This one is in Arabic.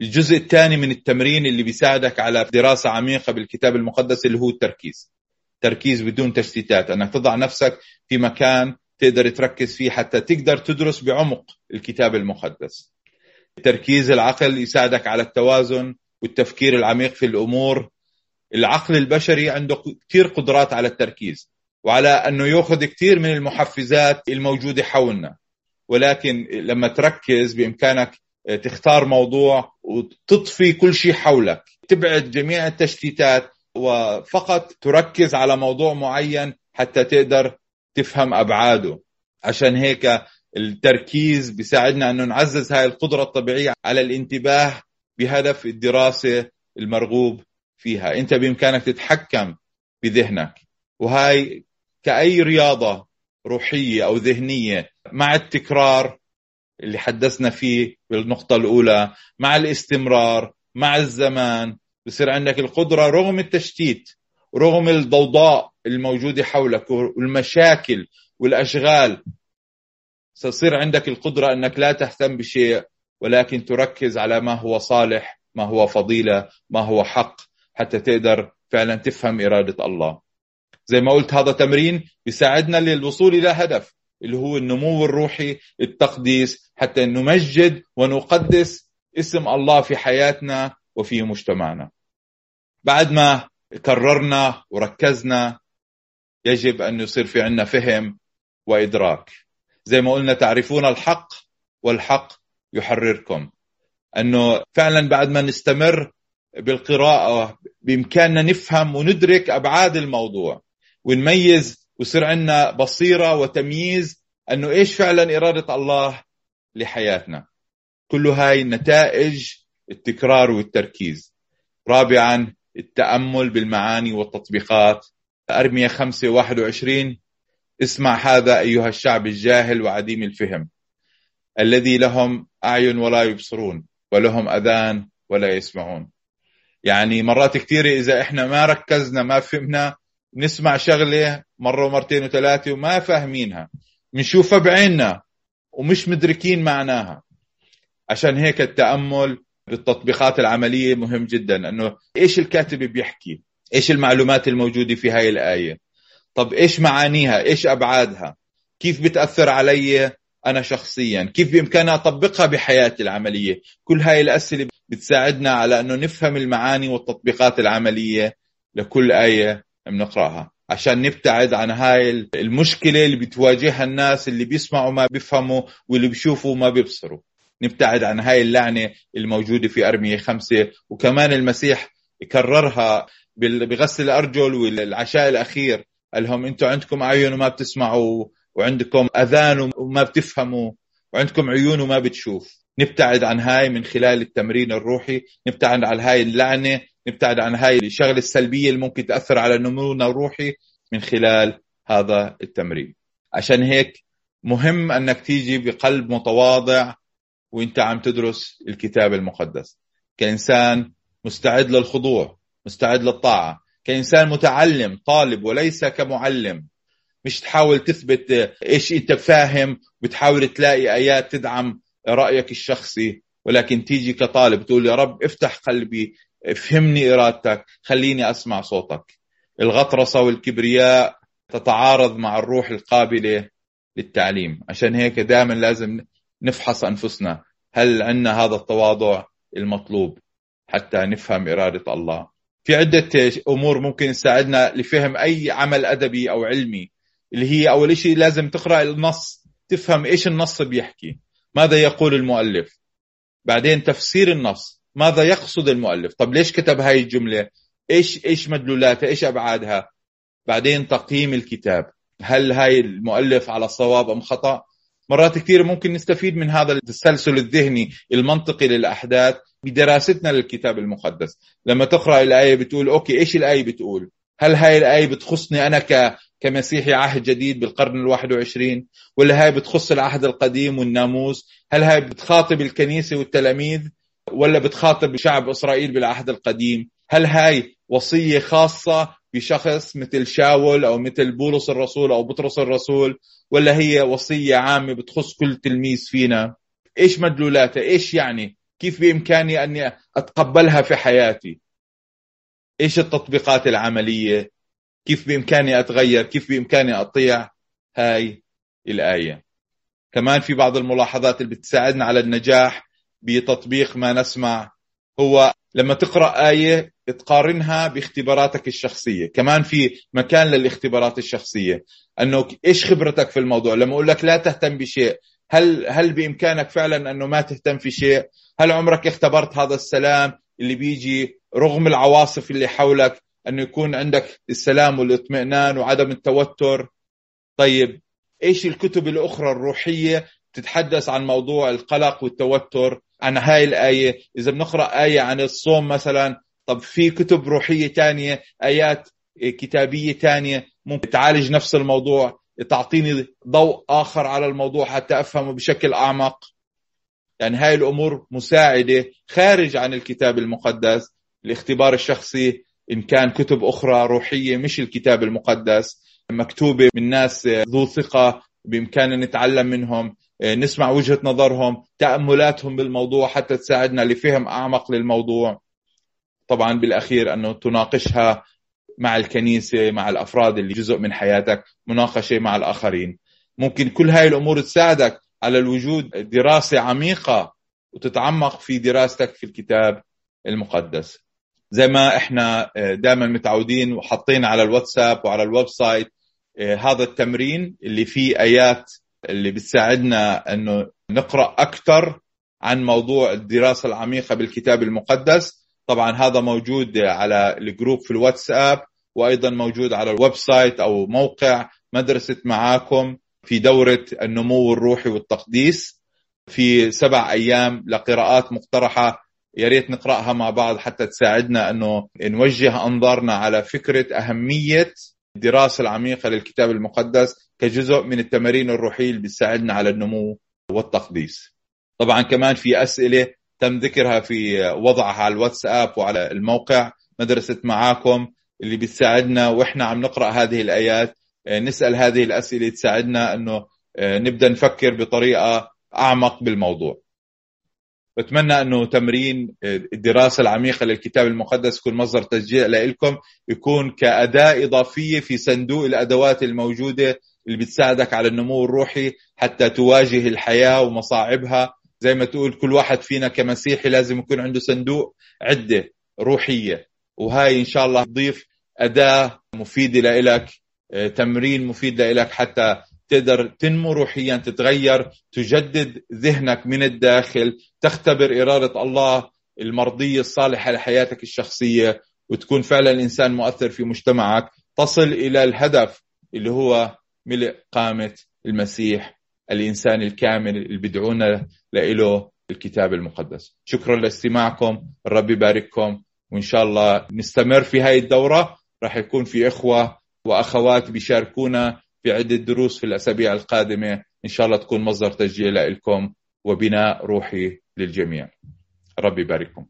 الجزء الثاني من التمرين اللي بيساعدك على دراسة عميقة بالكتاب المقدس اللي هو التركيز. تركيز بدون تشتيتات. أنك تضع نفسك في مكان تقدر تركز فيه حتى تقدر تدرس بعمق الكتاب المقدس. تركيز العقل يساعدك على التوازن والتفكير العميق في الأمور. العقل البشري عنده كثير قدرات على التركيز وعلى أنه يأخذ كثير من المحفزات الموجودة حولنا. ولكن لما تركز بإمكانك تختار موضوع وتطفي كل شيء حولك. تبعد جميع التشتيتات وفقط تركز على موضوع معين حتى تقدر تفهم أبعاده. عشان هيك التركيز بيساعدنا إنه نعزز هاي القدرة الطبيعية على الانتباه بهدف الدراسة المرغوب فيها. أنت بإمكانك تتحكم بذهنك. وهاي كأي رياضة روحية أو ذهنية مع التكرار اللي حدثنا فيه بالنقطة الأولى مع الاستمرار مع الزمان بصير عندك القدرة رغم التشتيت رغم الضوضاء الموجودة حولك والمشاكل والأشغال ستصير عندك القدرة أنك لا تهتم بشيء ولكن تركز على ما هو صالح ما هو فضيلة ما هو حق حتى تقدر فعلا تفهم إرادة الله. زي ما قلت هذا تمرين بيساعدنا للوصول إلى هدف. اللي هو النمو الروحي التقديس حتى نمجد ونقدس اسم الله في حياتنا وفي مجتمعنا. بعد ما كررنا وركزنا يجب أن يصير في عندنا فهم وإدراك. زي ما قلنا تعرفون الحق والحق يحرركم. أنه فعلا بعد ما نستمر بالقراءة بإمكاننا نفهم وندرك أبعاد الموضوع ونميز ويصير عندنا بصيرة وتمييز أنه إيش فعلا إرادة الله لحياتنا. كل هاي نتائج التكرار والتركيز. رابعا التأمل بالمعاني والتطبيقات. أرمية 5 21 اسمع هذا أيها الشعب الجاهل وعديم الفهم. الذي لهم أعين ولا يبصرون ولهم أذان ولا يسمعون. يعني مرات كثيرة إذا إحنا ما ركزنا ما فهمنا نسمع شغلة مرة ومرتين وثلاثة وما فاهمينها. بنشوفها بعيننا ومش مدركين معناها. عشان هيك التأمل بالتطبيقات العملية مهم جدا. أنه إيش الكاتب بيحكي؟ إيش المعلومات الموجودة في هاي الآية؟ طب إيش معانيها؟ إيش أبعادها؟ كيف بتأثر علي أنا شخصيا؟ كيف بإمكاني أطبقها بحياتي العملية؟ كل هاي الأسئلة بتساعدنا على أنه نفهم المعاني والتطبيقات العملية لكل آية بنقراها. عشان نبتعد عن هاي المشكلة اللي بتواجهها الناس اللي بيسمعوا ما بيفهموا واللي بيشوفوا ما بيبصروا. نبتعد عن هاي اللعنة الموجودة في أرمية خمسة. وكمان المسيح كررها بغسل الأرجل والعشاء الأخير. قال لهم أنتم عندكم أعين وما بتسمعوا وعندكم أذان وما بتفهموا وعندكم عيون وما بتشوف. نبتعد عن هاي من خلال التمرين الروحي. نبتعد عن هاي اللعنة نبتعد عن هاي الشغلة السلبية اللي ممكن تأثر على نمونا الروحي من خلال هذا التمرين. عشان هيك مهم أنك تيجي بقلب متواضع وإنت عم تدرس الكتاب المقدس. كإنسان مستعد للخضوع مستعد للطاعة. كإنسان متعلم طالب وليس كمعلم. مش تحاول تثبت إيش إنت فاهم بتحاول تلاقي آيات تدعم رأيك الشخصي. ولكن تيجي كطالب تقول يا رب افتح قلبي افهمني إرادتك خليني أسمع صوتك. الغطرسه والكبرياء تتعارض مع الروح القابلة للتعليم. عشان هيك دائما لازم نفحص أنفسنا. هل عندنا هذا التواضع المطلوب حتى نفهم إرادة الله؟ في عدة أمور ممكن تساعدنا لفهم أي عمل أدبي أو علمي. اللي هي أول شيء لازم تقرأ النص تفهم إيش النص بيحكي. ماذا يقول المؤلف؟ بعدين تفسير النص. ماذا يقصد المؤلف؟ طب ليش كتب هاي الجملة؟ إيش إيش مدلولاتها إيش أبعادها؟ بعدين تقييم الكتاب. هل هاي المؤلف على صواب أم خطأ؟ مرات كثير ممكن نستفيد من هذا التسلسل الذهني المنطقي للأحداث بدراستنا للكتاب المقدس. لما تقرأ الآية بتقول okay إيش الآية بتقول؟ هل هاي الآية بتخصني أنا ك كمسيحي عهد جديد بالقرن الواحد وعشرين؟ ولا هاي بتخص العهد القديم والناموس؟ هل هاي بتخاطب الكنيسة والتلاميذ؟ ولا بتخاطب شعب إسرائيل بالعهد القديم؟ هل هاي وصية خاصة بشخص مثل شاول أو مثل بولس الرسول أو بطرس الرسول ولا هي وصية عامة بتخص كل تلميذ فينا؟ إيش مدلولاتها إيش يعني؟ كيف بإمكاني أني أتقبلها في حياتي؟ إيش التطبيقات العملية؟ كيف بإمكاني أتغير؟ كيف بإمكاني أطيع هاي الآية؟ كمان في بعض الملاحظات اللي بتساعدنا على النجاح بتطبيق ما نسمع. هو لما تقرأ آية تقارنها باختباراتك الشخصية. كمان في مكان للاختبارات الشخصية. أنه إيش خبرتك في الموضوع؟ لما أقول لك لا تهتم بشيء هل هل بإمكانك فعلا أنه ما تهتم في شيء؟ هل عمرك اختبرت هذا السلام اللي بيجي رغم العواصف اللي حولك أنه يكون عندك السلام والاطمئنان وعدم التوتر؟ طيب إيش الكتب الأخرى الروحية تتحدث عن موضوع القلق والتوتر عن هاي الآية. إذا بنقرأ آية عن الصوم مثلا طب في كتب روحية ثانية آيات كتابية ثانية ممكن تعالج نفس الموضوع تعطيني ضوء آخر على الموضوع حتى أفهمه بشكل أعمق. يعني هاي الأمور مساعدة خارج عن الكتاب المقدس الاختبار الشخصي إن كان كتب أخرى روحية مش الكتاب المقدس مكتوبة من ناس ذو ثقة بإمكاننا نتعلم منهم. نسمع وجهة نظرهم تأملاتهم بالموضوع حتى تساعدنا لفهم أعمق للموضوع. طبعا بالأخير أنه تناقشها مع الكنيسة مع الأفراد اللي جزء من حياتك مناقشة مع الآخرين. ممكن كل هاي الأمور تساعدك على الوجود دراسة عميقة وتتعمق في دراستك في الكتاب المقدس. زي ما إحنا دائما متعودين وحاطين على الواتساب وعلى ال website هذا التمرين اللي فيه آيات اللي بتساعدنا إنه نقرأ أكثر عن موضوع الدراسة العميقة بالكتاب المقدس. طبعا هذا موجود على ال group في الواتساب وأيضا موجود على ال website أو موقع مدرسة معاكم في دورة النمو الروحي والتقديس. في سبع أيام لقراءات مقترحة يا ريت نقرأها مع بعض حتى تساعدنا إنه نوجه أنظارنا على فكرة أهمية الدراسة العميقة للكتاب المقدس. كجزء من التمارين الروحية اللي بتساعدنا على النمو والتقديس. طبعا كمان في أسئلة تم ذكرها في وضعها على الواتساب وعلى الموقع مدرسه معاكم اللي بتساعدنا وإحنا عم نقرأ هذه الآيات نسأل هذه الأسئلة تساعدنا إنه نبدأ نفكر بطريقة أعمق بالموضوع. بتمنى إنه تمرين الدراسة العميقة للكتاب المقدس يكون مصدر تشجيع لكم يكون كأداة إضافية في صندوق الأدوات الموجودة اللي بتساعدك على النمو الروحي حتى تواجه الحياة ومصاعبها. زي ما تقول كل واحد فينا كمسيحي لازم يكون عنده صندوق عدة روحية وهاي إن شاء الله تضيف أداة مفيدة لك تمرين مفيد لك حتى تقدر تنمو روحيا تتغير تجدد ذهنك من الداخل تختبر إرادة الله المرضية الصالحة لحياتك الشخصية وتكون فعلا إنسان مؤثر في مجتمعك. تصل إلى الهدف اللي هو ملء قامة المسيح الإنسان الكامل اللي بدعونا لإله الكتاب المقدس. شكرا لاستماعكم الرب يبارككم وإن شاء الله نستمر في هاي الدورة. راح يكون في إخوة وأخوات بيشاركونا في عدة دروس في الأسابيع القادمة. إن شاء الله تكون مصدر تشجيع لكم وبناء روحي للجميع. ربي يبارككم.